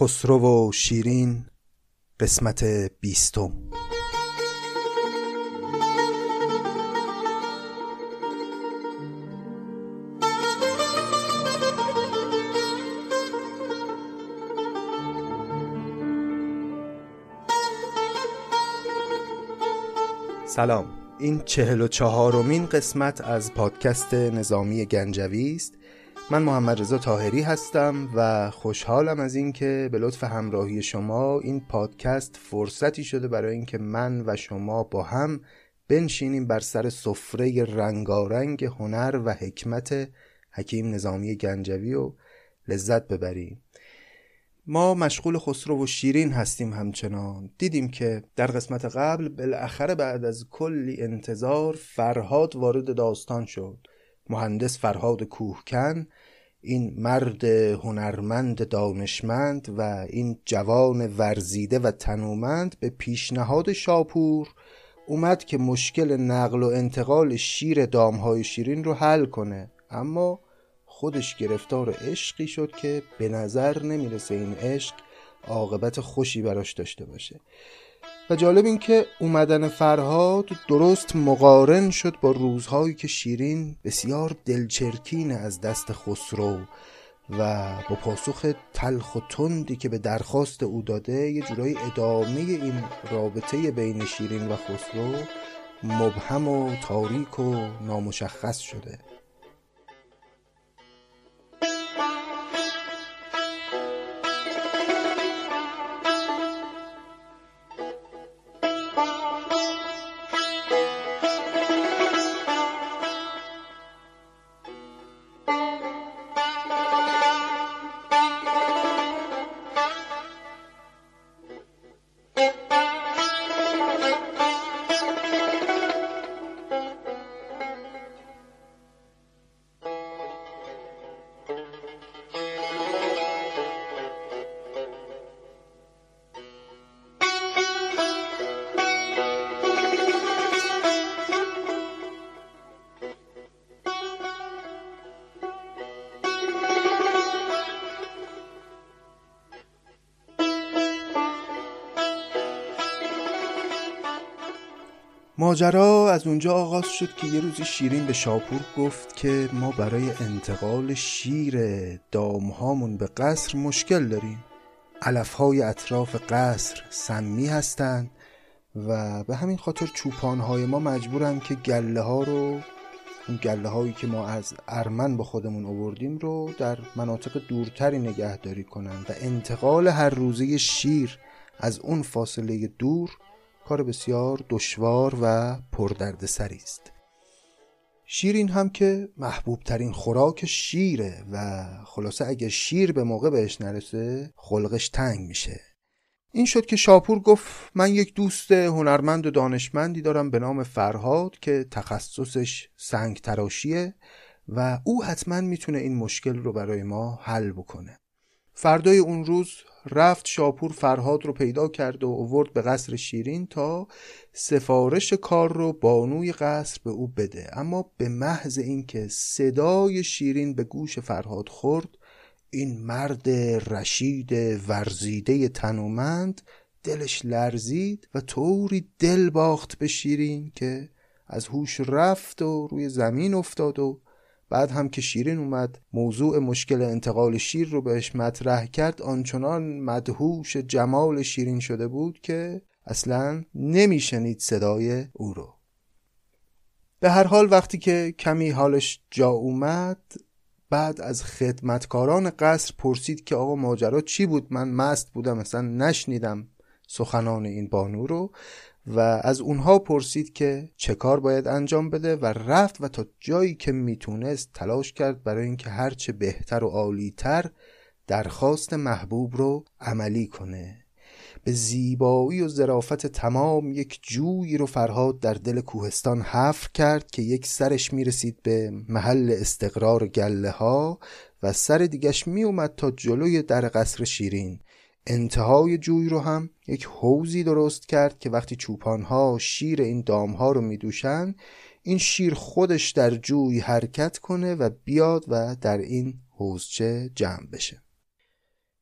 خسرو و شیرین قسمت بیستم. سلام. این چهل و چهارمین قسمت از پادکست نظامی گنجوی است. من محمد رضا تاهری هستم و خوشحالم از اینکه به لطف همراهی شما این پادکست فرصتی شده برای اینکه من و شما با هم بنشینیم بر سر سفره رنگارنگ هنر و حکمت حکیم نظامی گنجوی و لذت ببریم. ما مشغول خسرو و شیرین هستیم همچنان. دیدیم که در قسمت قبل بالاخره بعد از کلی انتظار فرهاد وارد داستان شد. مهندس فرهاد کوهکن این مرد هنرمند دانشمند و این جوان ورزیده و تنومند به پیشنهاد شاپور اومد که مشکل نقل و انتقال شیر دامهای شیرین رو حل کنه. اما خودش گرفتار عشقی شد که به نظر نمی‌رسه این عشق عاقبت خوشی براش داشته باشه. و جالب این که اومدن فرهاد درست مقارن شد با روزهایی که شیرین بسیار دلچرکین از دست خسرو و با پاسخ تلخ و تندی که به درخواست او داده یه جورایی ادامه این رابطه بین شیرین و خسرو مبهم و تاریک و نامشخص شده. ماجرا از اونجا آغاز شد که یه روزی شیرین به شاپور گفت که ما برای انتقال شیر دامهامون به قصر مشکل داریم. علفهای اطراف قصر سمی هستند و به همین خاطر چوپانهای ما مجبورن که گله ها رو اون گله هایی که ما از ارمن با خودمون آوردیم رو در مناطق دورتری نگهداری کنن. و انتقال هر روزه شیر از اون فاصله دور کار بسیار دشوار و پردردسری است. شیرین هم که محبوب ترین خوراک شیره و خلاصه اگه شیر به موقع بهش نرسه خلقش تنگ میشه. این شد که شاپور گفت من یک دوست هنرمند و دانشمندی دارم به نام فرهاد که تخصصش سنگ تراشیه و او حتما می‌تونه این مشکل رو برای ما حل بکنه. فردای اون روز رفت شاپور فرهاد رو پیدا کرد و اوورد به قصر شیرین تا سفارش کار رو بانوی قصر به او بده. اما به محض اینکه صدای شیرین به گوش فرهاد خورد این مرد رشید ورزیده تنومند دلش لرزید و طوری دل باخت به شیرین که از هوش رفت و روی زمین افتاد و بعد هم که شیرین اومد موضوع مشکل انتقال شیر رو بهش مطرح کرد آنچنان مدهوش جمال شیرین شده بود که اصلا نمیشنید صدای او رو. به هر حال وقتی که کمی حالش جا اومد بعد از خدمتکاران قصر پرسید که آقا ماجرا چی بود؟ من مست بودم اصلا نشنیدم سخنان این بانو رو. و از اونها پرسید که چه کار باید انجام بده و رفت و تا جایی که می‌تونست تلاش کرد برای اینکه هرچه بهتر و عالیتر درخواست محبوب رو عملی کنه. به زیبایی و ظرافت تمام یک جویی رو فرهاد در دل کوهستان حفر کرد که یک سرش می‌رسید به محل استقرار گله ها و سر دیگش میومد تا جلوی در قصر شیرین. انتهای جوی رو هم یک حوزی درست کرد که وقتی چوپانها شیر این دامها رو میدوشن این شیر خودش در جوی حرکت کنه و بیاد و در این حوزچه جمع بشه.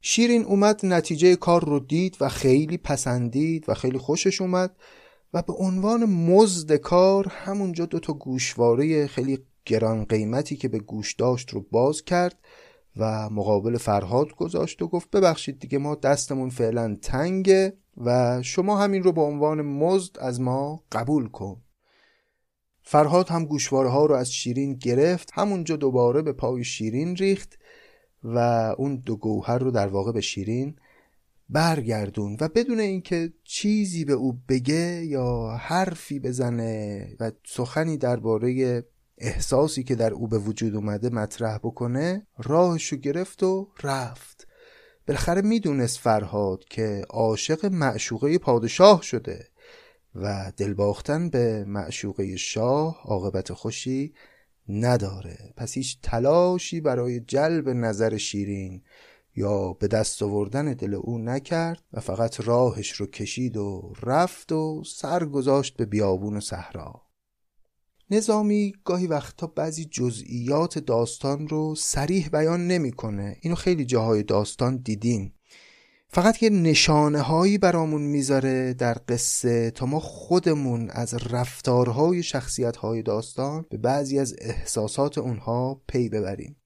شیرین اومد نتیجه کار رو دید و خیلی پسندید و خیلی خوشش اومد و به عنوان مزد کار همونجا دو تا گوشواره خیلی گران قیمتی که به گوش داشت رو باز کرد و مقابل فرهاد گذاشت و گفت ببخشید دیگه ما دستمون فعلا تنگه و شما همین رو به عنوان مزد از ما قبول کن. فرهاد هم گوشواره ها رو از شیرین گرفت همونجا دوباره به پای شیرین ریخت و اون دو گوهر رو در واقع به شیرین برگردون و بدون اینکه چیزی به او بگه یا حرفی بزنه و سخنی درباره احساسی که در او به وجود اومده مطرح بکنه راهشو گرفت و رفت. بالاخره می‌دونست فرهاد که عاشق معشوقه پادشاه شده و دلباختن به معشوقه شاه عاقبت خوشی نداره. پس هیچ تلاشی برای جلب نظر شیرین یا به دست آوردن دل او نکرد و فقط راهش رو کشید و رفت و سر گذاشت به بیابون و صحرا. نظامی گاهی وقتا بعضی جزئیات داستان رو سریح بیان نمی‌کنه. اینو خیلی جاهای داستان دیدین فقط یه نشانه هایی برامون می‌ذاره در قصه تا ما خودمون از رفتارهای شخصیت های داستان به بعضی از احساسات اونها پی ببریم.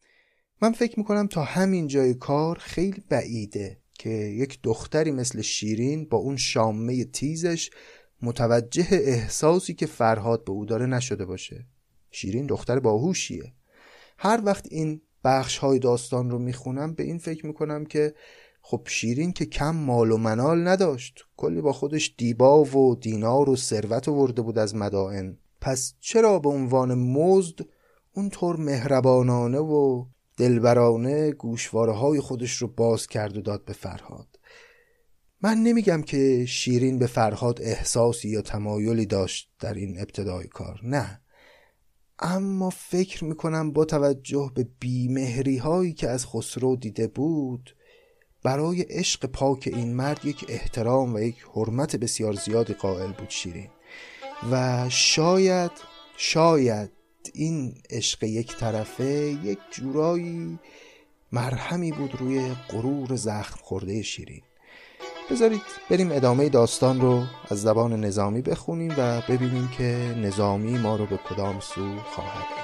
من فکر می‌کنم تا همین جای کار خیلی بعیده که یک دختری مثل شیرین با اون شامه تیزش متوجه احساسی که فرهاد به او داره نشده باشه. شیرین دختر باهوشیه. هر وقت این بخش های داستان رو می‌خونم به این فکر می‌کنم که خب شیرین که کم مال و منال نداشت. کلی با خودش دیبا و دینار و ثروت ورده بود از مدائن. پس چرا به عنوان مزد اونطور مهربانانه و دلبرانه گوشواره های خودش رو باز کرد و داد به فرهاد؟ من نمیگم که شیرین به فرهاد احساسی یا تمایلی داشت در این ابتدای کار نه. اما فکر می‌کنم با توجه به بیمهری هایی که از خسرو دیده بود برای عشق پاک این مرد یک احترام و یک حرمت بسیار زیادی قائل بود شیرین. و شاید شاید این عشق یک طرفه یک جورایی مرهمی بود روی غرور زخم خورده شیرین. بذارید بریم ادامه داستان رو از زبان نظامی بخونیم و ببینیم که نظامی ما رو به کدام سو خواهد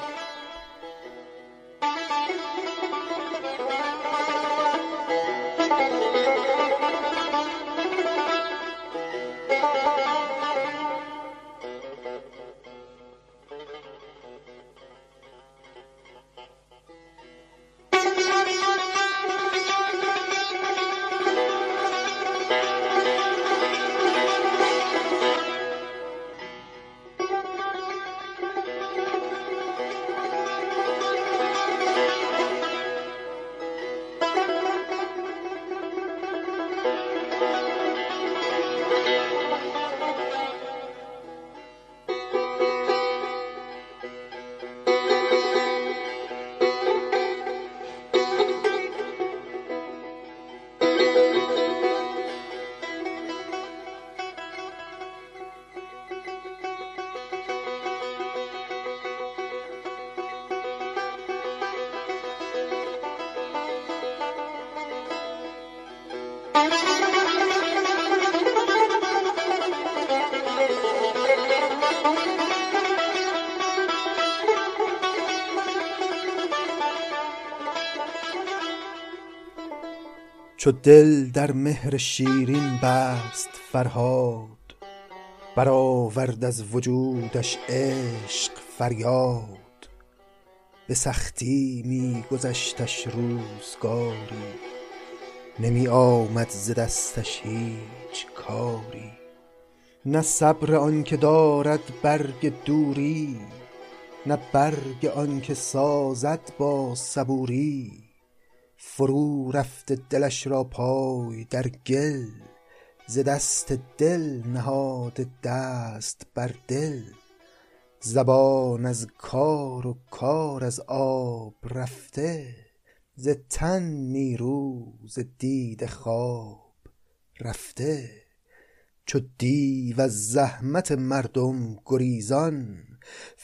چو دل در مهر شیرین بست فرهاد برآورد از وجودش عشق فریاد. به سختی می گذشتش روزگاری نمی آمد ز دستش هیچ کاری. نه صبر آنکه دارد برگ دوری نه برگ آنکه سازد با صبوری. فرو رفته دلش را پای در گل ز دست دل نهاده دست بر دل. زبان از کار و کار از آب رفته ز تن نیرو ز دید خواب رفته. چو دیو از زحمت مردم گریزان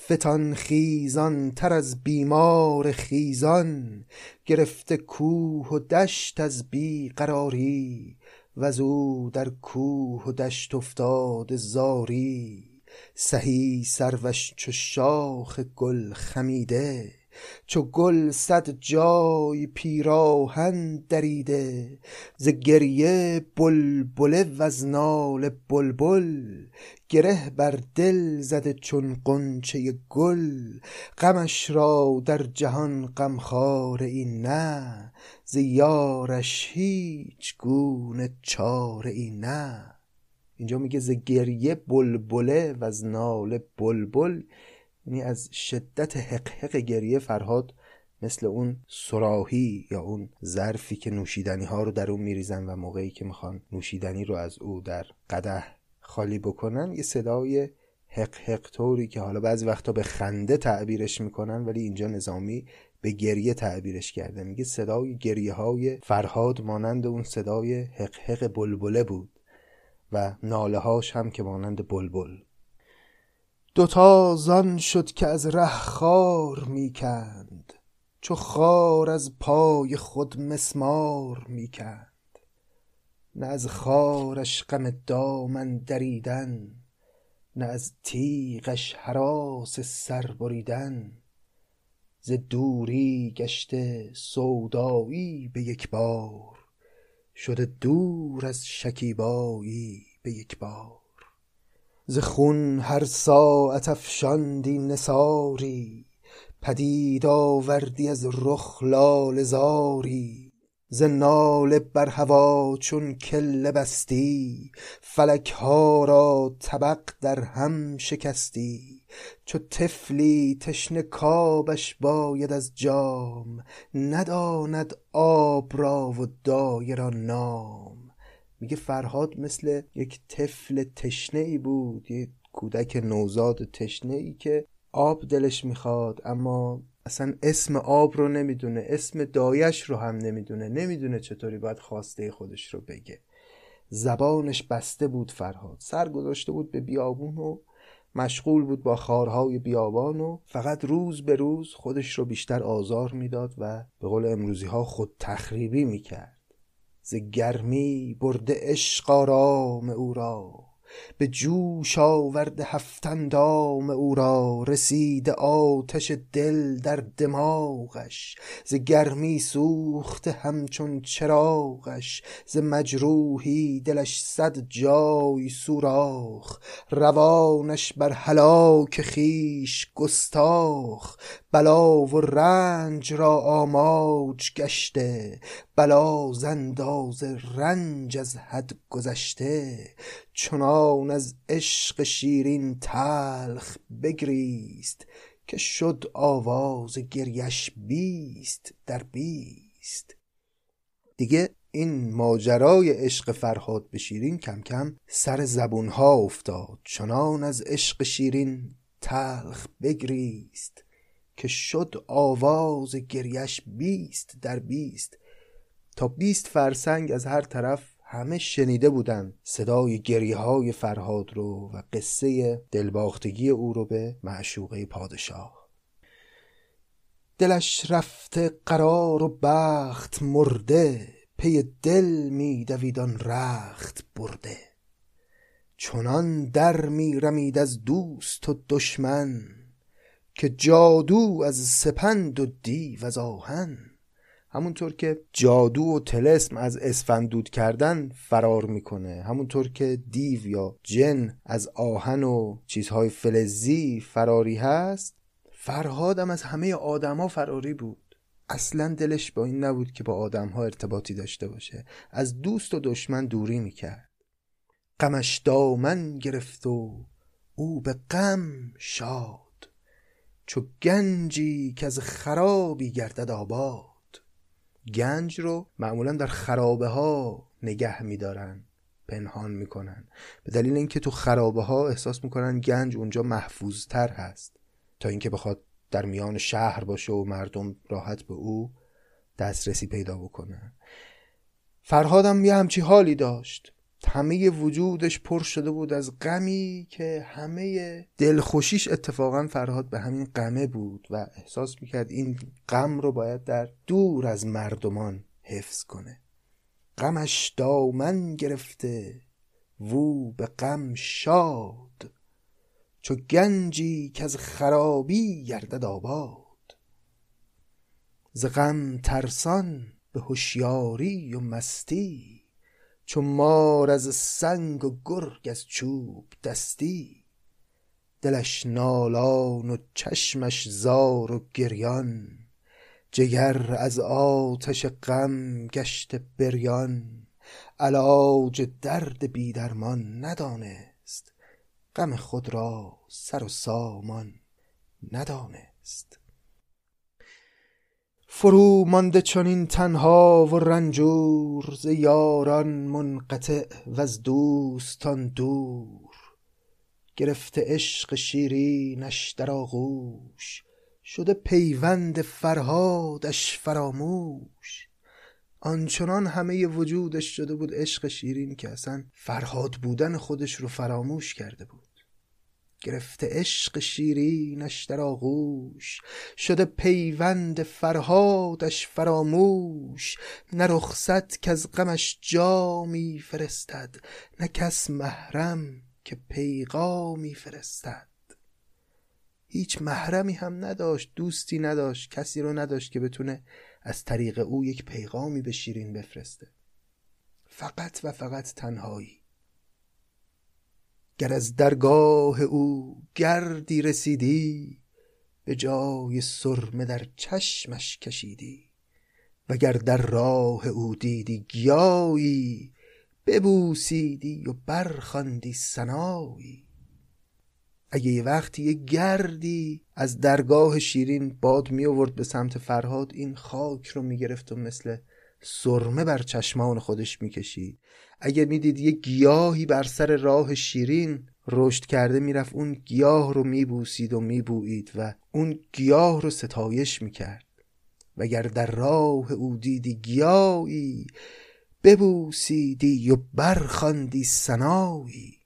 فتان خیزان تر از بیمار خیزان گرفته کوه و دشت از بیقراری وزو در کوه و دشت افتاده زاری. سهی سروش چو شاخ گل خمیده چو گل صد جای پیراهن دریده ز گریه بلبله وز ناله بلبل. گره بر دل زده چون غنچه گل غمش را در جهان غمخواره ای نه ز یارش هیچ گونه چاره ای نه. اینجا میگه ز گریه بلبله و از ناله بلبل. یعنی از شدت حقحق گریه فرهاد مثل اون سراحی یا اون ظرفی که نوشیدنی ها رو در اون میریزن و موقعی که می‌خوان نوشیدنی رو از او در قده خالی بکنن یه صدای حق حق طوری که حالا بعضی وقتا به خنده تعبیرش می‌کنن ولی اینجا نظامی به گریه تعبیرش کرده. میگه صدای گریه های فرهاد مانند اون صدای حق حق بلبله بود و ناله هاش هم که مانند بلبل. دوتا زان شد که از ره خار می‌کند چو خار از پای خود مسمار می‌کند نه از خارش غم دامن دریدن نه از تیغش هراس سر بریدن. ز دوری گشته سودایی به یک بار شده دور از شکیبایی به یک بار. ز خون هر ساعت افشاندی نثاری پدید آوردی از رخ لاله زاری. ز ناله بر هوا چون کله بستی فلک ها را طبق در هم شکستی. چو طفلی تشنه کابش باید از جام نداند آب را و دایه را نام. میگه فرهاد مثل یک طفل تشنه ای بود یه کودک نوزاد تشنه ای که آب دلش می‌خواد اما اصلا اسم آب رو نمی‌دونه اسم دایش رو هم نمی‌دونه نمی‌دونه چطوری باید خواسته خودش رو بگه. زبانش بسته بود فرهاد سر گذاشته بود به بیابون و مشغول بود با خارهای بیابان و فقط روز به روز خودش رو بیشتر آزار می‌داد و به قول امروزی ها خود تخریبی می‌کرد. ز گرمی برده عشق آرام او را. به جوش آورده هفت اندام او را. رسیده آتش دل در دماغش. ز گرمی سوخته همچون چراغش. ز مجروحی دلش صد جای سوراخ. روانش بر هلاک خویش گستاخ. بلا و رنج را آماج گشته بلا ز اندازه رنج از حد گذشته چنان از عشق شیرین تلخ بگریست که شد آواز گریش بیست در بیست. دیگه این ماجرای عشق فرهاد به شیرین کم کم سر زبونها افتاد چنان از عشق شیرین تلخ بگریست. که شد آواز گریش بیست در بیست. تا بیست فرسنگ از هر طرف همه شنیده بودن صدای گریه های فرهاد رو و قصه دلباختگی او رو به معشوقه پادشاه. دلش رفته قرار و بخت مرده پی دل می دویدان رخت برده. چنان در می رمید از دوست و دشمن که جادو از سپند و دیو از آهن. همونطور که جادو و تلسم از اسفندود کردن فرار می‌کنه. همونطور که دیو یا جن از آهن و چیزهای فلزی فراری هست فرهادم از همه آدما فراری بود. اصلا دلش با این نبود که با آدمها ارتباطی داشته باشه. از دوست و دشمن دوری می‌کرد. غمش دامن گرفت و او به غم شاد چو گنجی که از خرابی گردد آباد. گنج رو معمولا در خرابه ها نگه میدارن پنهان می‌کنن. به دلیل اینکه تو خرابه ها احساس می‌کنن گنج اونجا محفوظ تر هست. تا اینکه بخواد در میان شهر باشه و مردم راحت به او دسترسی پیدا بکنن فرهادم یه همچی حالی داشت. همه وجودش پر شده بود از غمی که همه دلخوشیش اتفاقا فرهاد به همین غمه بود و احساس می‌کرد این غم رو باید در دور از مردمان حفظ کنه. غمش دامن گرفته وو به غم شاد چو گنجی که از خرابی گردد آباد. ز غم ترسان به هوشیاری و مستی چو مار از سنگ و گرگ از چوب دستی دلش نالان و چشمش زار و گریان جگر از آتش غم گشت بریان. علاج درد بیدرمان ندانست غم خود را سر و سامان ندانست. فرو مانده چنین تنها و رنجور ز یاران منقطع وز دوستان دور. گرفته عشق شیرینش در آغوش شده پیوند فرهادش فراموش. آنچنان همه وجودش شده بود عشق شیرین که اصلا فرهاد بودن خودش رو فراموش کرده بود. گرفته عشق شیرینش در آغوش شده پیوند فرهادش فراموش نه رخصت که از غمش جامی فرستد نه کس محرم که پیغامی فرستد. هیچ محرمی هم نداشت دوستی نداشت کسی رو نداشت که بتونه از طریق او یک پیغامی به شیرین بفرسته. فقط و فقط تنهایی. گر از درگاه او گردی رسیدی به جای سرمه در چشمش کشیدی. وگر در راه او دیدی گیایی ببوسیدی و برخواندی سنایی. اگه یه وقتی یه گردی از درگاه شیرین باد می آورد به سمت فرهاد این خاک رو می گرفت و مثل سرمه بر چشمان خودش می کشید اگه می‌دید یه گیاهی بر سر راه شیرین رشد کرده می‌رفت اون گیاه رو میبوسید و میبویید و اون گیاه رو ستایش می‌کرد. وگر در راه او دیدی گیاهی ببوسیدی و برخاندی سنایی.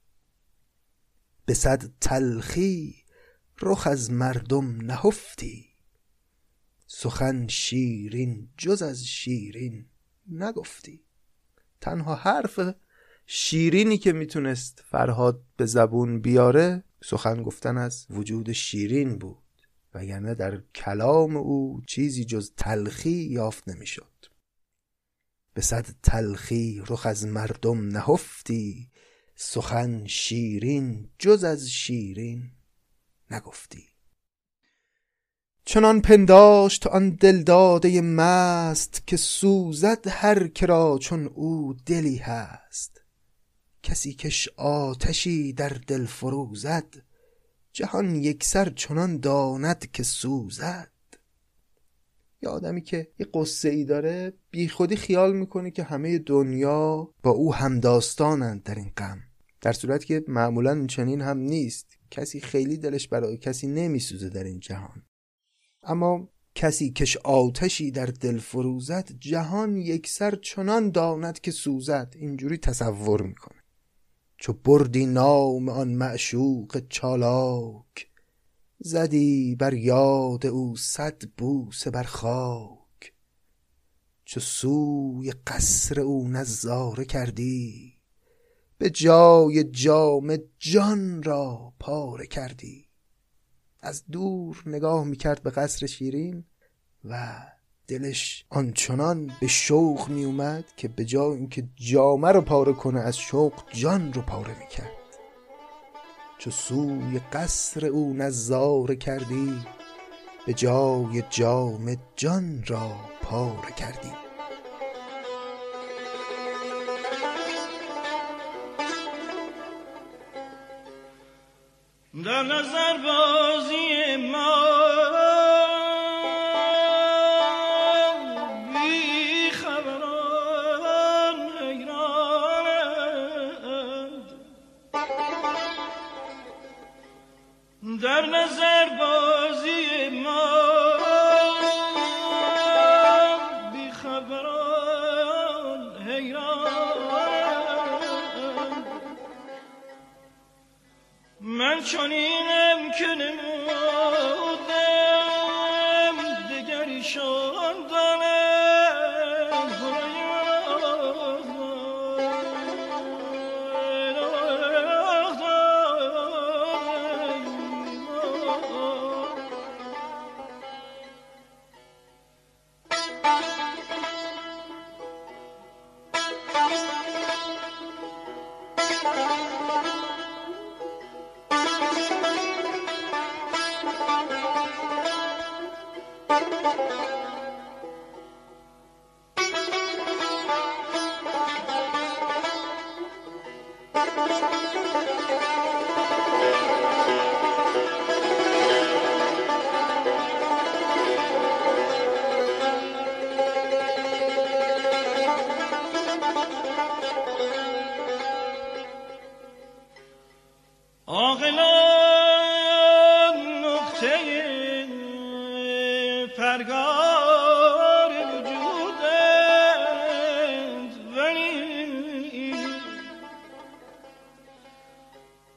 به صد تلخی رخ از مردم نهفتی. سخن شیرین جز از شیرین نگفتی. تنها حرف شیرینی که می‌تونست فرهاد به زبون بیاره سخن گفتن از وجود شیرین بود وگرنه در کلام او چیزی جز تلخی یافت نمی‌شد. به صد تلخی رخ از مردم نهفتی سخن شیرین جز از شیرین نگفتی. چنان پنداشت آن دلداده مست که سوزد هر کرا چون او دلی هست. کسی کش آتشی در دل فروزد جهان یکسر چنان داند که سوزد. یه آدمی که یه قصه ای داره بی خودی خیال می‌کنه که همه دنیا با او همداستانند در این غم. در صورت که معمولا چنین هم نیست. کسی خیلی دلش برای کسی نمیسوزه در این جهان. اما کسی کش آتشی در دل فروزد جهان یکسر چنان داند که سوزد. اینجوری تصور می‌کنه. چو بردی نام آن معشوق چالاک زدی بر یاد او صد بوسه بر خاک. چو سوی قصر او نظاره کردی به جای جام جان را پاره کردی. از دور نگاه می‌کرد به قصر شیرین و دلش آنچنان به شوق میومد که به جای اینکه جامه رو پاره کنه از شوق جان رو پاره می‌کرد. چو سوی قصر او نظاره کردی به جای جام جان را پاره کردی. در نظر بازی ما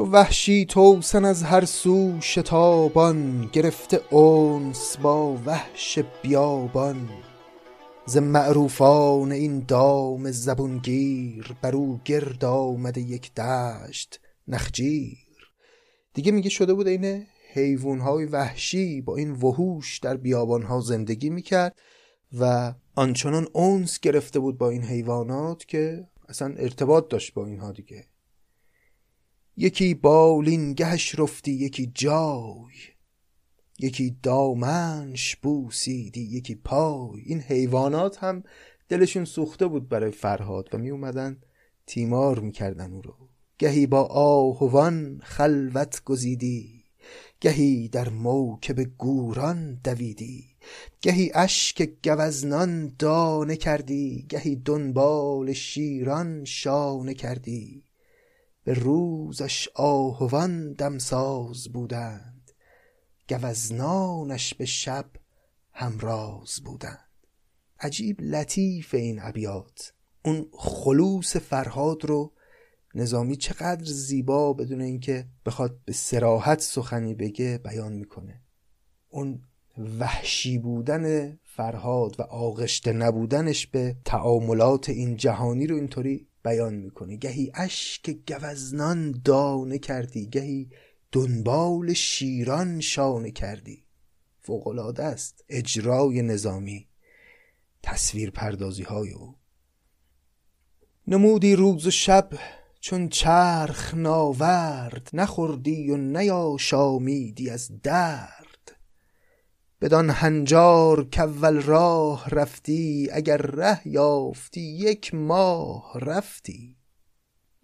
چو وحشی توسن از هر سو شتابان گرفته اونس با وحش بیابان. ز معروفان این دام زبونگیر بر او گرد آمده یک دشت نخجیر. دیگه میگه شده بود این حیوانهای وحشی با این وحوش در بیابانها زندگی می‌کرد و آنچنان اونس گرفته بود با این حیوانات که اصلا ارتباط داشت با اینها دیگه. یکی بالینگهش رفتی یکی جای. یکی دامنش بوسیدی یکی پای. این حیوانات هم دلشون سوخته بود برای فرهاد و می اومدن تیمار می‌کردن او رو. گهی با آهوان خلوت گزیدی. گهی در موکب گوران دویدی. گهی اشک گوزنان دانه کردی. گهی دنبال شیران شانه کردی. به روزش آهوان دمساز بودند گوزنانش به شب همراز بودند. عجیب لطیف این ابیات. اون خلوص فرهاد رو نظامی چقدر زیبا بدون اینکه بخواد به سراحت سخنی بگه بیان می‌کنه. اون وحشی بودن فرهاد و آغشته نبودنش به تعاملات این جهانی رو اینطوری بیان می‌کنه گهی اشک گوزنان دانه کردی گهی دنبال شیران شانه کردی. فوقلاده است اجرای نظامی تصویر پردازی های او. نمودی روز و شب چون چرخ ناورد نخوردی و نیاشامیدی از درد. بدان هنجار کول راه رفتی اگر ره یافتی یک ماه رفتی.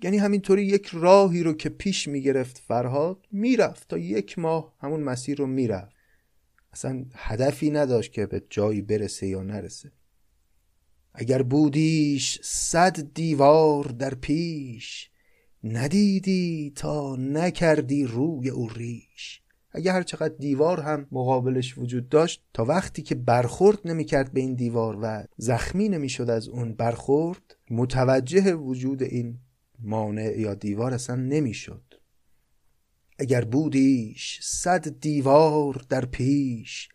یعنی همینطوری یک راهی رو که پیش می‌گرفت فرهاد می‌رفت تا یک ماه همون مسیر رو می‌رفت. اصلا هدفی نداشت که به جایی برسه یا نرسه. اگر بودیش صد دیوار در پیش ندیدی تا نکردی روی او ریش. اگر هر چقدر دیوار هم مقابلش وجود داشت تا وقتی که برخورد نمی‌کرد به این دیوار و زخمی نمی‌شد از اون برخورد متوجه وجود این مانع یا دیوار اصلا نمی‌شد. اگر بودیش صد دیوار در پیش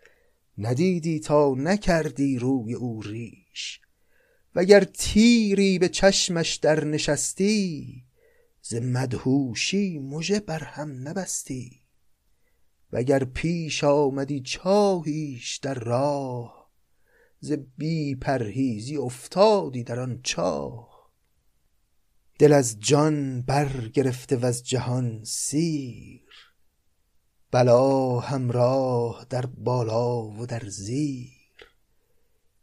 ندیدی تا نکردی روی او ریش. وگر تیری به چشمش در نشستی ز مدهوشی مژه بر هم نبستی. وگر پیش آمدی چاهیش در راه ز بی پرهیزی افتادی در آن چاه. دل از جان برگرفته و از جهان سیر بلا همراه در بالا و در زیر.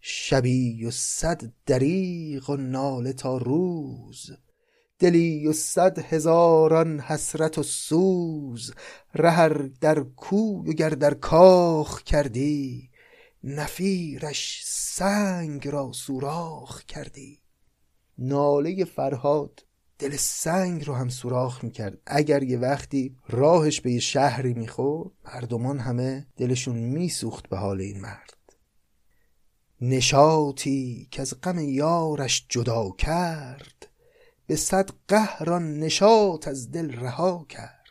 شبی و صد دریغ و ناله تا روز دلی و صد هزاران حسرت و سوز رهر در کوی و گر در کاخ کردی نفیرش سنگ را سوراخ کردی. ناله فرهاد دل سنگ رو هم سوراخ می‌کرد. اگر یه وقتی راهش به یه شهری می‌خورد مردمان همه دلشون میسوخت به حال این مرد. نشاطی که از غم یارش جدا کرد به صد قهران نشاط از دل رها کرد.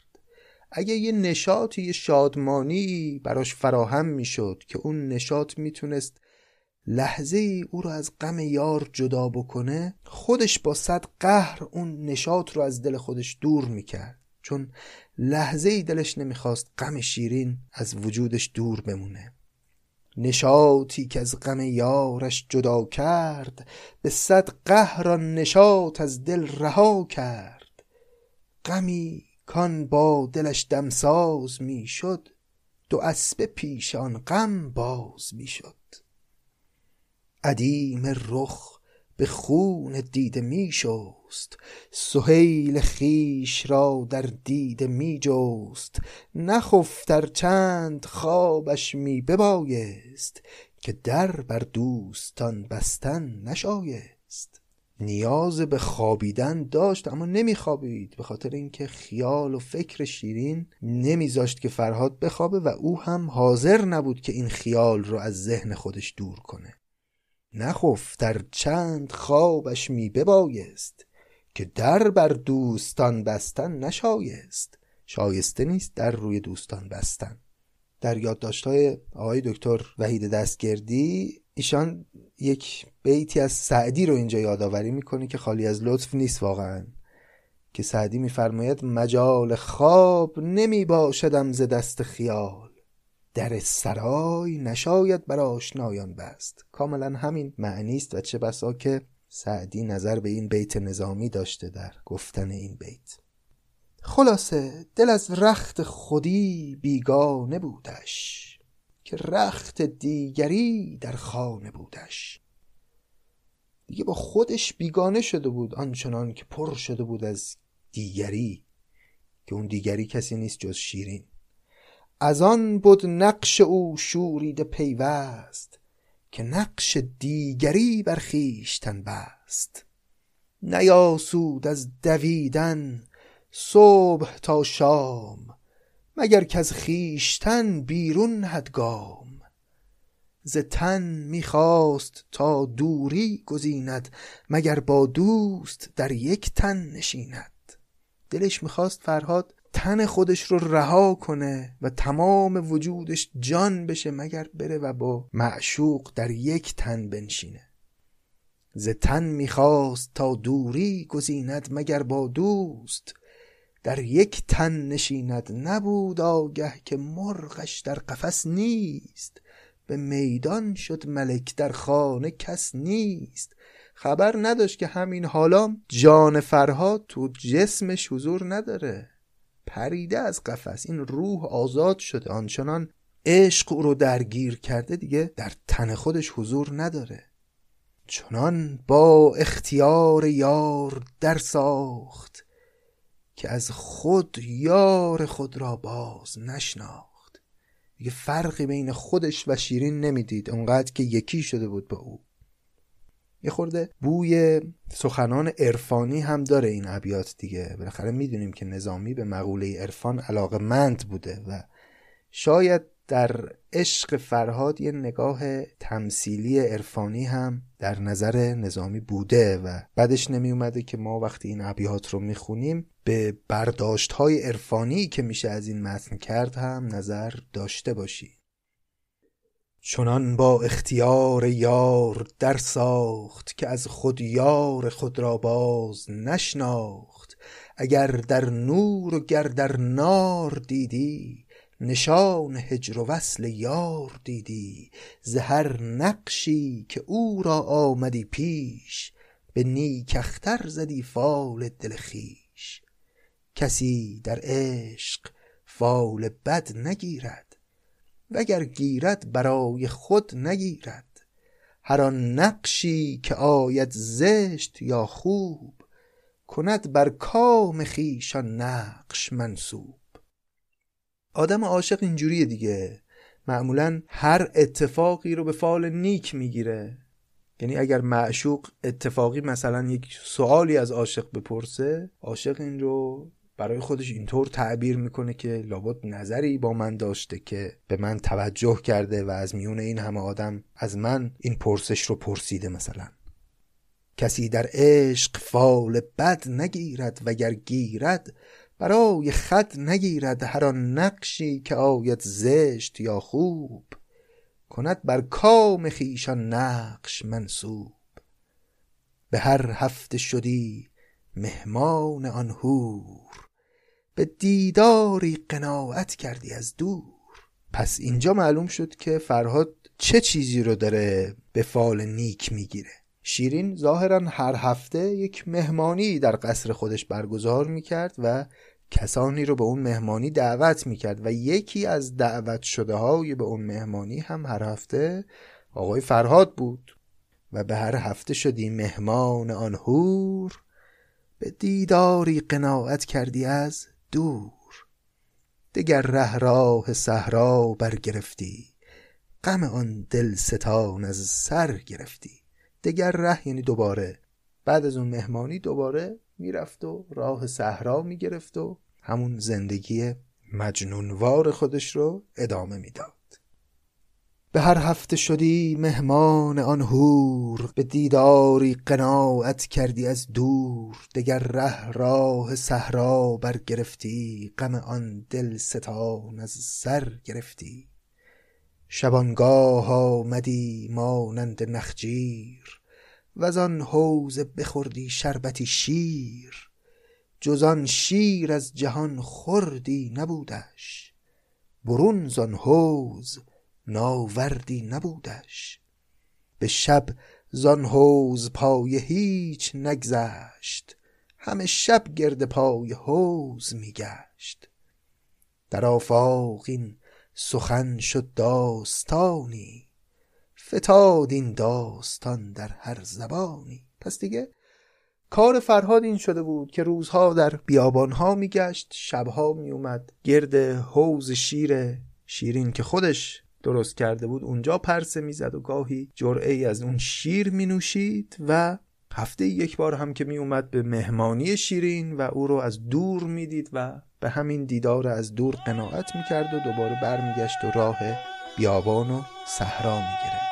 اگه یه نشاطی یه شادمانی براش فراهم می‌شد که اون نشاط می‌تونست لحظه ای او رو از غم یار جدا بکنه خودش با صد قهر اون نشاط رو از دل خودش دور می‌کرد. چون لحظه ای دلش نمی‌خواست غم شیرین از وجودش دور بمونه. نشاطی که از غم یارش جدا کرد به صد قهران نشاط از دل رها کرد. غمی کان با دلش دمساز می‌شد دو اسبه پیش آن غم باز می‌شد. عدیم رخ به خون دیده می شست سهیل خیش را در دیده می جست. نخفتر چند خوابش می ببایست که در بر دوستان بستن نشایست. نیاز به خوابیدن داشت اما نمیخوابید به خاطر اینکه خیال و فکر شیرین نمیذاشت که فرهاد بخوابه و او هم حاضر نبود که این خیال رو از ذهن خودش دور کنه. در چند خوابش می ببایست. که در بر دوستان بستن نشایست شایسته نیست در روی دوستان بستن. در یادداشت‌های آقای دکتر وحید دستگردی ایشان یک بیتی از سعدی رو اینجا یادآوری می‌کنه که خالی از لطف نیست واقعا. که سعدی میفرماید مجال خواب نمی باشدم ز دست خیال در سرای نشاید بر آشنایان بست. کاملا همین معنی است و چه بسا که سعدی نظر به این بیت نظامی داشته در گفتن این بیت. خلاصه دل از رخت خودی بیگانه بودش که رخت دیگری در خانه بودش. دیگه با خودش بیگانه شده بود آنچنان که پر شده بود از دیگری که اون دیگری کسی نیست جز شیرین. از آن بود نقش او شوریده پیوست که نقش دیگری بر خویشتن بست. نیاسود از دویدن صبح تا شام مگر که از خویشتن بیرون نهد گام. ز تن می‌خواست تا دوری گزیند مگر با دوست در یک تن نشیند. دلش می‌خواست فرهاد تن خودش رو رها کنه و تمام وجودش جان بشه مگر بره و با معشوق در یک تن بنشینه. ز تن می‌خواست تا دوری گزیند مگر با دوست. در یک تن نشیند نبود آگه که مرغش در قفس نیست. به میدان شد ملک در خانه کس نیست. خبر نداشت که همین حالا جان فرهاد تو جسمش حضور نداره. پریده از قفس. این روح آزاد شده. آنچنان عشق او رو درگیر کرده دیگه در تن خودش حضور نداره. چنان با اختیار یار در ساخت که از خود یار خود را باز نشناخت. دیگه فرقی بین خودش و شیرین نمی‌دید. اونقدر که یکی شده بود با او. یه خورده بوی سخنان عرفانی هم داره این ابیات دیگه. بالاخره می‌دونیم که نظامی به مقوله عرفان علاقه مند بوده و شاید در عشق فرهاد یه نگاه تمثیلی عرفانی هم در نظر نظامی بوده و بعدش نمی اومده که ما وقتی این ابیات رو می‌خونیم به برداشت های عرفانی که میشه از این متن کرد هم نظر داشته باشی. چنان با اختیار یار در ساخت که از خود یار خود را باز نشناخت. اگر در نور و گر در نار دیدی نشان هجر و وصل یار دیدی. زهر نقشی که او را آمدی پیش به نیک اختر زدی فال دل خویش. کسی در عشق فال بد نگیرد. وگر گیرد برای خود نگیرد. هر آن نقشی که آید زشت یا خوب کند بر کام خویشان نقش منسوب. آدم عاشق اینجوریه دیگه. معمولا هر اتفاقی رو به فال نیک می‌گیره. یعنی اگر معشوق اتفاقی مثلا یک سوالی از عاشق بپرسه عاشق این رو برای خودش اینطور تعبیر می‌کنه که لابد نظری با من داشته که به من توجه کرده و از میون این همه آدم از من این پرسش رو پرسیده مثلا. کسی در عشق فال بد نگیرد وگر گیرد برای خط نگیرد هر آن نقشی که آید زشت یا خوب. کند بر کام خویشان نقش منصوب به هر هفته شدی مهمان آن هور به دیداری قناعت کردی از دور. پس اینجا معلوم شد که فرهاد چه چیزی رو داره به فال نیک می‌گیره. شیرین ظاهرا هر هفته یک مهمانی در قصر خودش برگزار می‌کرد و کسانی رو به اون مهمانی دعوت می‌کرد و یکی از دعوت شده های به اون مهمانی هم هر هفته آقای فرهاد بود و به هر هفته شدی مهمان آن هور به دیداری قناعت کردی از دور. دگر ره راه صحرا برگرفتی. غم آن دل ستان از سر گرفتی. دگر ره یعنی دوباره. بعد از اون مهمانی دوباره می‌رفت و راه صحرا می‌گرفت و همون زندگی مجنونوار خودش رو ادامه می‌داد. به هر هفته شدی مهمان آن هور به دیداری قناعت کردی از دور دگر ره راه صحرا برگرفتی غم آن دل ستان از سر گرفتی. شبانگاه آمدی مانند نخجیر و آن حوزه بخوردی شربتی شیر. جز آن شیر از جهان خوردی نبودش برون زان حوز ناوردی نبودش. به شب زان حوز پای هیچ نگذشت. همه شب گرد پای حوز میگشت. در آفاق این سخن شد داستانی. فتاد این داستان در هر زبانی. پس دیگه کار فرهاد این شده بود که روزها در بیابانها میگشت شبها میومد. گرد حوز شیر شیرین که خودش درست کرده بود اونجا پرسه می‌زد و گاهی جرعه ای از اون شیر می نوشید و هفته یک بار هم که می اومد به مهمانی شیرین و او رو از دور می‌دید و به همین دیدار از دور قناعت می‌کرد و دوباره برمیگشت و راه بیابان و صحرا می‌گرفت. عهد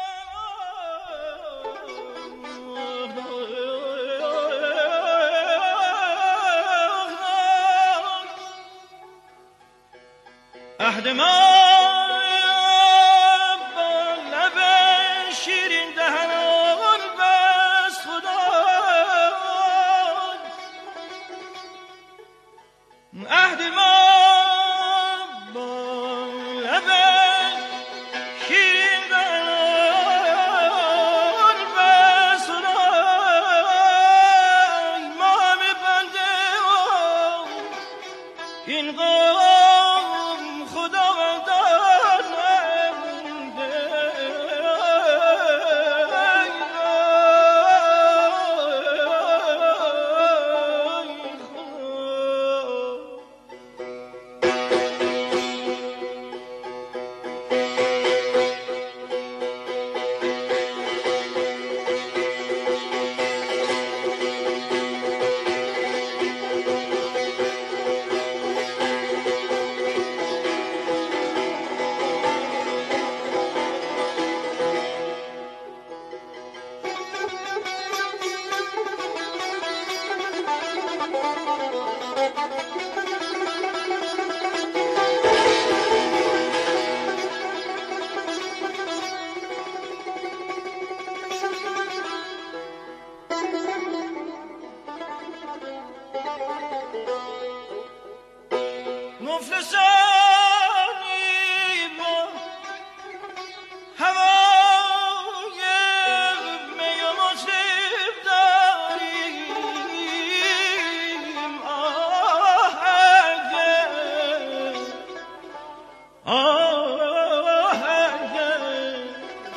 آه اگر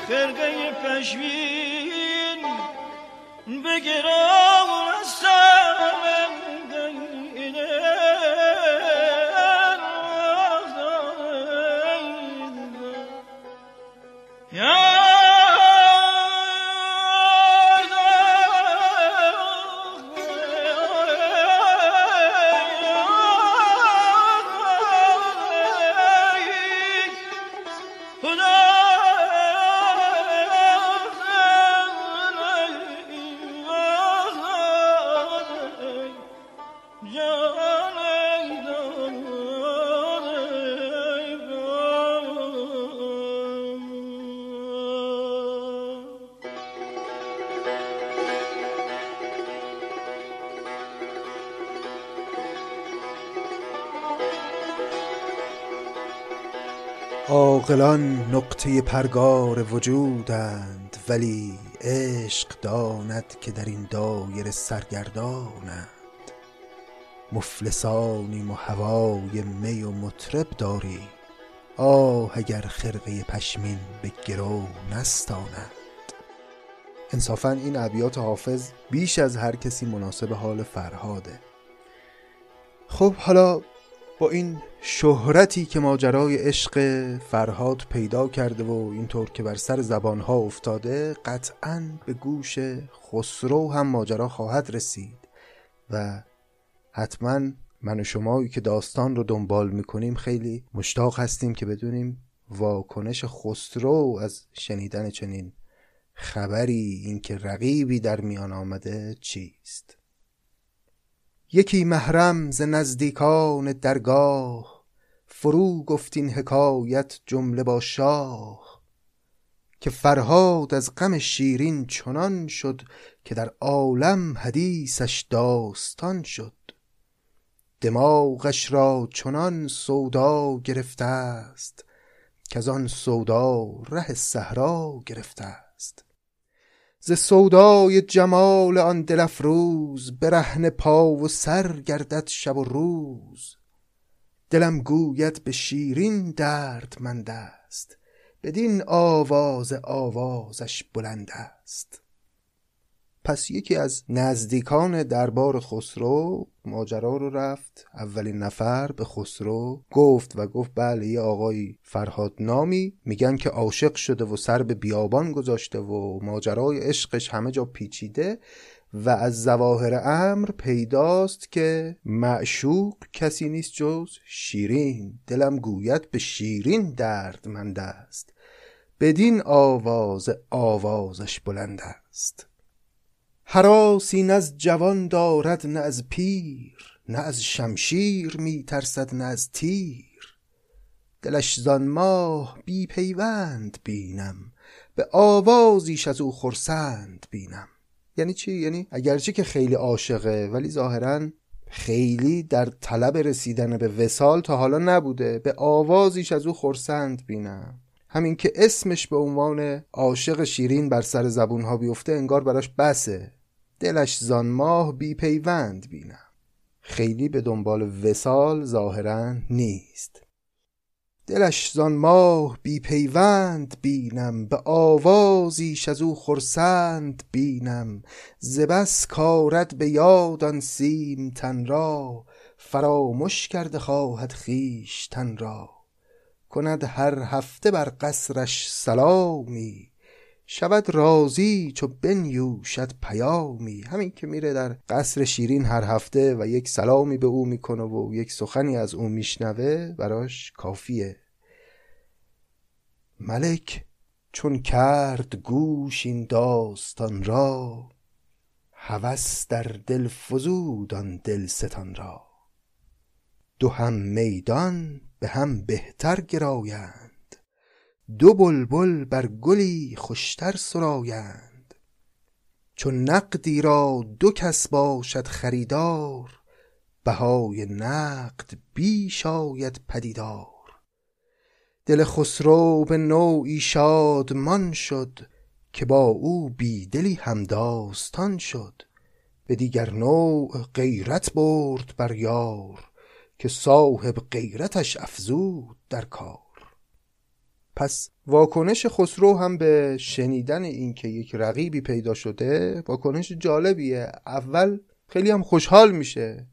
خرقه پشمین بگرام عاقلان نقطه پرگار وجودند ولی عشق داند که در این دایره سرگردانند. مفلسانیم و هوای می و مطرب داریم آه اگر خرقه پشمین به گرو نستانند. انصافا این ابیات حافظ بیش از هر کسی مناسب حال فرهاده. خب حالا با این شهرتی که ماجرای عشق فرهاد پیدا کرده و اینطور که بر سر زبانها افتاده قطعا به گوش خسرو هم ماجرا خواهد رسید و حتما من و شمایی که داستان رو دنبال می‌کنیم خیلی مشتاق هستیم که بدونیم واکنش خسرو از شنیدن چنین خبری اینکه رقیبی در میان آمده چیست. یکی محرم ز نزدیکان درگاه فرو گفت این حکایت جمله با شاه که فرهاد از غم شیرین چنان شد که در عالم حدیثش داستان شد. دماغش را چنان سودا گرفته است که آن سودا ره صحرا گرفته است. ز سودای جمال آن دل افروز پا و سر گردد شب و روز. دلم گوید به شیرین دردمند است بدین آواز آوازش بلند است. پس یکی از نزدیکان دربار خسرو ماجرا رو رفت. اولین نفر به خسرو گفت و گفت بله یه آقای فرهاد نامی میگن که عاشق شده و سر به بیابان گذاشته و ماجرای عشقش همه جا پیچیده و از زواهر امر پیداست که معشوق کسی نیست جز شیرین. دلم گوید به شیرین دردمند است. بدین آواز آوازش بلند است. حراسی نه از جوان دارد نه از پیر نه از شمشیر می ترسد نه از تیر. دلش زان ماه بی پیوند بینم به آوازیش از او خرسند بینم. یعنی چی؟ یعنی اگرچه که خیلی عاشقه ولی ظاهرا خیلی در طلب رسیدن به وسال تا حالا نبوده به آوازیش از او خرسند بینم. همین که اسمش به عنوان عاشق شیرین بر سر زبون ها بیفته انگار براش بسه. دلش زان ماه بی پیوند بینم. خیلی به دنبال وسال ظاهرا نیست. دلش زان ماه بی پیوند بینم به آوازیش از او خرسند بینم. زبس کارد به یاد سیم تن را فراموش کرده خواهد خویش تن را. کند هر هفته بر قصرش سلامی شود راضی چو بنیوشد پیامی. همین که میره در قصر شیرین هر هفته و یک سلامی به او می‌کنه و یک سخنی از او میشنوه براش کافیه. ملک چون کرد گوش این داستان را هوس در دل فزود آن دلستان را. دو هم میدان به هم بهتر گرایند. دو بلبل بر گلی خوشتر سرایند. چون نقدی را دو کس باشد خریدار بهای نقد بیش آید پدیدار. دل خسرو به نوعی شادمان شد که با او بیدلی هم داستان شد. به دیگر نوع غیرت برد بر یار که صاحب غیرتش افزود در کار. پس واکنش خسرو هم به شنیدن اینکه یک رقیبی پیدا شده واکنش جالبیه. اول خیلی هم خوشحال میشه.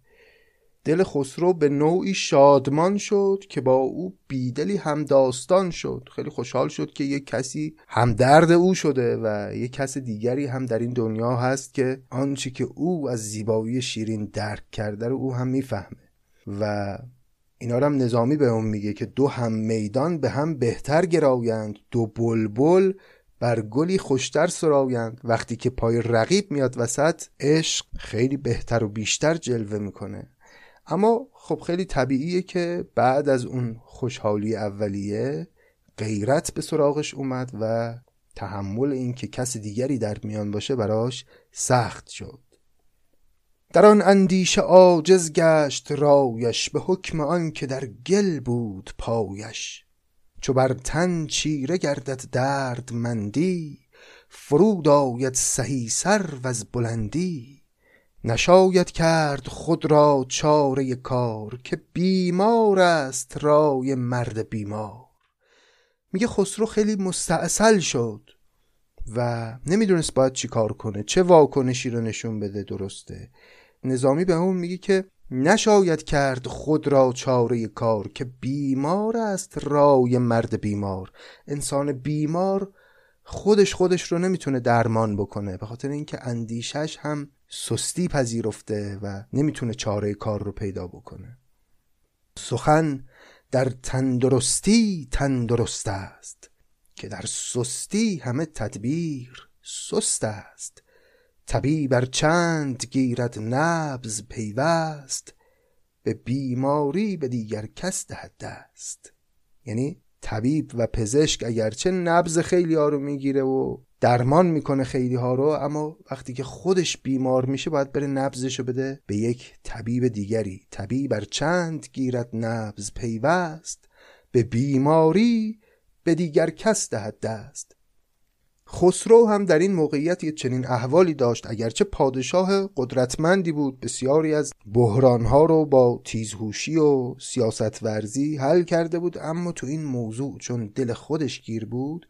دل خسرو به نوعی شادمان شد که با او بیدلی هم داستان شد. خیلی خوشحال شد که یک کسی همدرد او شده و یک کس دیگری هم در این دنیا هست که آنچه که او از زیبایی شیرین درک کرده رو او هم می‌فهمه. و اینا هم نظامی به اون میگه که دو هم میدان به هم بهتر گرایند. دو بلبل بر گلی خوشتر سرایند وقتی که پای رقیب میاد وسط عشق خیلی بهتر و بیشتر جلوه می‌کنه. اما خب خیلی طبیعیه که بعد از اون خوشحالی اولیه غیرت به سراغش اومد و تحمل این که کس دیگری در میان باشه براش سخت شد. در آن اندیشه عاجز گشت رایش به حکم آن که در گل بود پایش. چو بر تن چیره گردد دردمندی فرود آید سهی سر و از بلندی. نشاید کرد خود را چاره کار که بیمار است رای مرد بیمار. میگه خسرو خیلی مستعصل شد و نمی‌دونست باید چی کار کنه چه واکنشی رو نشون بده درسته. نظامی به اون میگه که نشاید کرد خود را چاره کار که بیمار است رای مرد بیمار. انسان بیمار خودش خودش رو نمی‌تونه درمان بکنه. به خاطر اینکه اندیشش هم سستی پذیرفته و نمی‌تونه چاره کار رو پیدا بکنه. سخن در تندرستی تندرست است که در سستی همه تدبیر سست است. طبیب بر چند گیرد نبز پیوست به بیماری به دیگر کس دهد دست. یعنی طبیب و پزشک اگرچه نبز خیلی ها رو می‌گیره و درمان می‌کنه خیلی ها رو اما وقتی که خودش بیمار میشه باید بره نبزشو بده به یک طبیب دیگری. طبیب بر چند گیرد نبز پیوست به بیماری به دیگر کس دهد دست. خسرو هم در این موقعیت یه چنین احوالی داشت اگرچه پادشاه قدرتمندی بود بسیاری از بحرانها رو با تیزهوشی و سیاست ورزی حل کرده بود اما تو این موضوع چون دل خودش گیر بود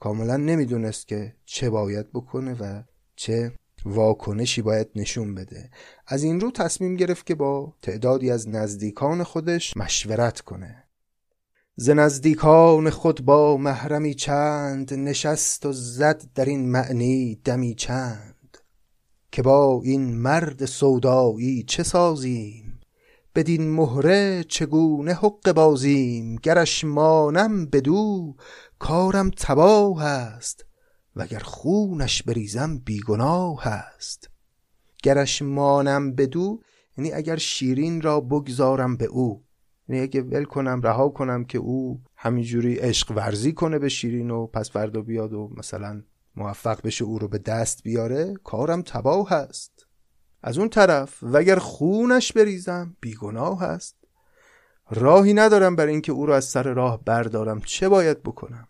کاملا نمی‌دونست که چه باید بکنه و چه واکنشی باید نشون بده. از این رو تصمیم گرفت که با تعدادی از نزدیکان خودش مشورت کنه. ز نزدیکان خود با محرمی چند نشست و زد در این معنی دمی چند که با این مرد سودایی چه سازیم؟ بدین مهره چگونه حق بازیم؟ گرش مانم بدو کارم تباه است وگر خونش بریزم بیگناه است. گرش مانم بدو یعنی اگر شیرین را بگذارم به او یعنی اگه ول کنم رها کنم که او همینجوری عشق ورزی کنه به شیرین و پس فردا بیاد و مثلا موفق بشه او رو به دست بیاره کارم تباه هست. از اون طرف وگر خونش بریزم بیگناه هست. راهی ندارم بر اینکه او رو از سر راه بردارم چه باید بکنم؟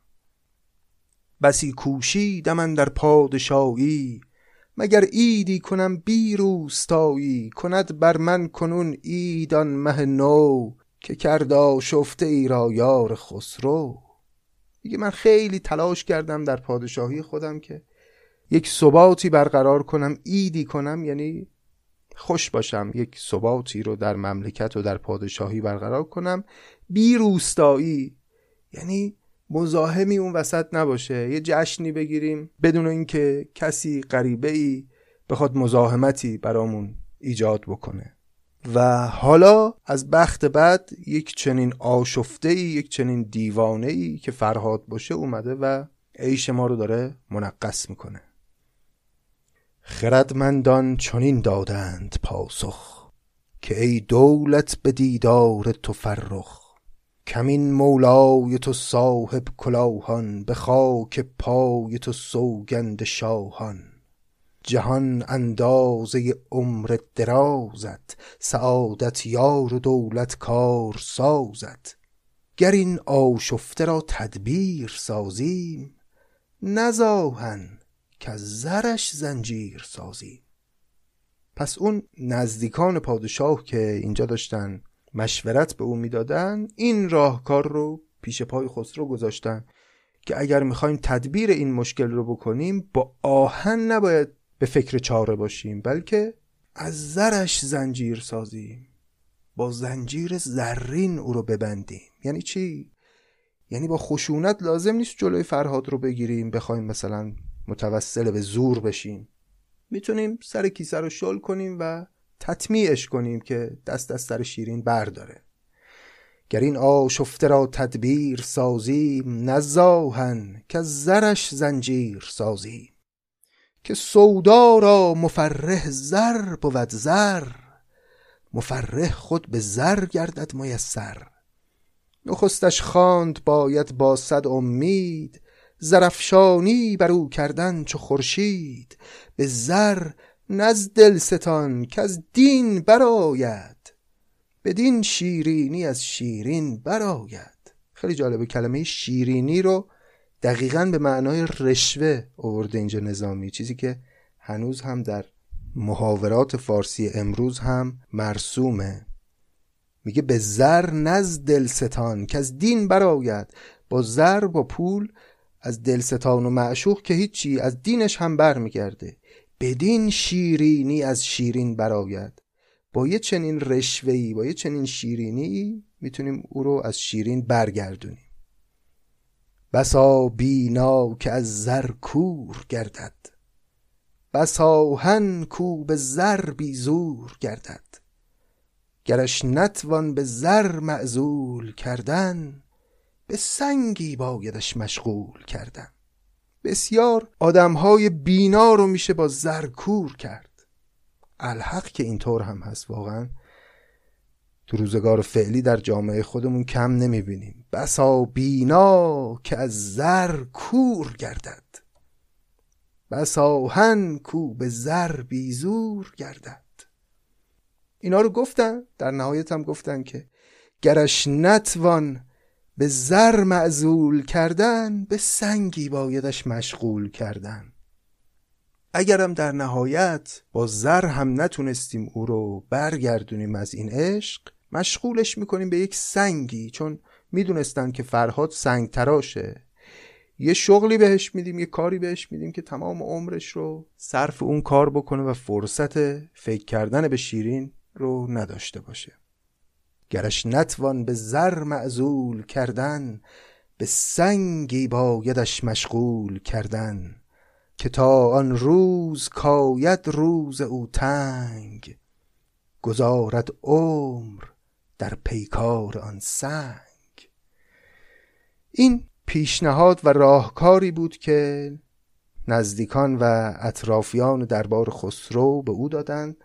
بسی کوشیدم من در پادشاهی مگر ایدی کنم بی روستایی؟ کند بر من کنون ایدان مه نو. که کردا شفته ای را یار خسرو. میگه من خیلی تلاش کردم در پادشاهی خودم که یک ثباتی برقرار کنم ایدی کنم یعنی خوش باشم یک ثباتی رو در مملکت و در پادشاهی برقرار کنم. بی روستایی یعنی مزاحمی اون وسط نباشه. یه جشنی بگیریم بدون اینکه کسی غریبه ای بخواد مزاحمتی برامون ایجاد بکنه. و حالا از بخت بعد یک چنین آشفته ای یک چنین دیوانه ای که فرهاد باشه اومده و عیش ما رو داره منقص می‌کنه. خردمندان چنین دادند پاسخ که ای دولت به دیدار تو فرخ کمین مولای تو صاحب کلاهان به خاک پای تو سوگند شاهان. جهان اندازه عمر درازت سعادت یار و دولت کار سازت. گر این آشفته را تدبیر سازیم نزاهن که زرش زنجیر سازیم. پس اون نزدیکان پادشاه که اینجا داشتن مشورت به او می‌دادن این راهکار رو پیش پای خسرو گذاشتن که اگر می‌خوایم تدبیر این مشکل رو بکنیم با آهن نباید به فکر چاره باشیم بلکه از زرش زنجیر سازیم. با زنجیر زرین او رو ببندیم. یعنی چی؟ یعنی با خشونت لازم نیست جلوی فرهاد رو بگیریم بخوایم مثلا متوسل به زور بشیم. می‌تونیم سر کیسه رو شل کنیم و تطمیعش کنیم که دست از سر شیرین برداره. گر این آشفته را تدبیر سازیم نزاهن که زرش زنجیر سازیم. که سودا را مفرح زر بود زر مفرح خود به زر گردد میسر. نخستش خواند باید با صد امید زرفشانی بر او کردن چو خورشید. به زر نز دلستان که از دین براید بدین شیرینی از شیرین براید خیلی جالبه کلمه شیرینی رو دقیقا به معنای رشوه آورده اینجا نظامی. چیزی که هنوز هم در محاورات فارسی امروز هم مرسومه. میگه به زر نز دلستان که از دین براید با زر با پول از دلستان و معشوق که هیچی از دینش هم بر میگرده بدین شیرینی از شیرین براید با یه چنین رشوهی با یه چنین شیرینی می‌تونیم او رو از شیرین برگردونیم. بسا بینا که از زر کور گردد. بسا هن کو به زر بی زور گردد. گرش نتوان به زر معزول کردن به سنگی بایدش مشغول کردن. بسیار آدمهای بینا رو میشه با زرکور کرد. الحق که اینطور هم هست واقعا. تو روزگار فعلی در جامعه خودمون کم نمی‌بینیم. بسا بینا که از زر کور گردد. بسا هن کو به زر بیزور گردد. اینا رو گفتن در نهایت هم گفتن که گرش نتوان به زر معزول کردن به سنگی بایدش مشغول کردن. اگرم در نهایت با زر هم نتونستیم او رو برگردونیم از این عشق مشغولش می‌کنیم به یک سنگی چون می‌دونستن که فرهاد سنگ تراشه یه شغلی بهش میدیم یه کاری بهش میدیم که تمام عمرش رو صرف اون کار بکنه و فرصت فکر کردن به شیرین رو نداشته باشه. گرش نتوان به زر معزول کردن به سنگی بایدش مشغول کردن که تا آن روز کاید روز او تنگ. گذارد عمر در پیکار آن سنگ. این پیشنهاد و راهکاری بود که نزدیکان و اطرافیان دربار خسرو به او دادند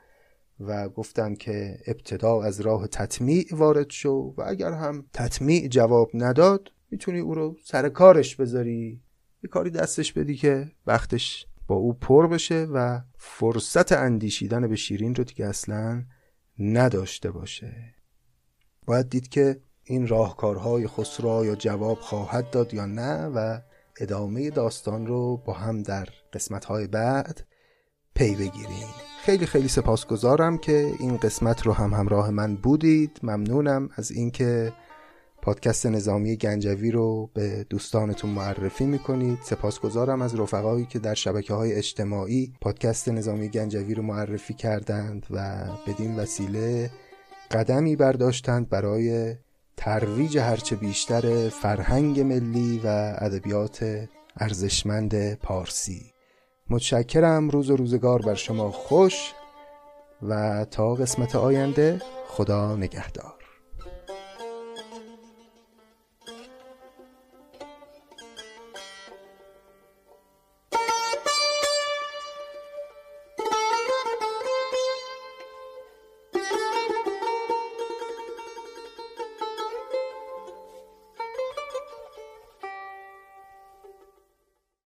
و گفتند که ابتدا از راه تطمیع وارد شو و اگر هم تطمیع جواب نداد می‌تونی او رو سر کارش بذاری. یه کاری دستش بدی که وقتش با او پر بشه و فرصت اندیشیدن به شیرین رو دیگه اصلا نداشته باشه. باید دید که این راهکارهای خسرو یا جواب خواهد داد یا نه و ادامه داستان رو با هم در قسمتهای بعد پی بگیریم. خیلی خیلی سپاسگزارم که این قسمت رو هم همراه من بودید. ممنونم از اینکه پادکست نظامی گنجوی رو به دوستانتون معرفی می‌کنید. سپاسگزارم از رفقایی که در شبکه های اجتماعی پادکست نظامی گنجوی رو معرفی کردند و بدین وسیله قدمی برداشتند برای ترویج هرچه بیشتر فرهنگ ملی و ادبیات ارزشمند پارسی. متشکرم روز و روزگار بر شما خوش و تا قسمت آینده خدا نگهدار.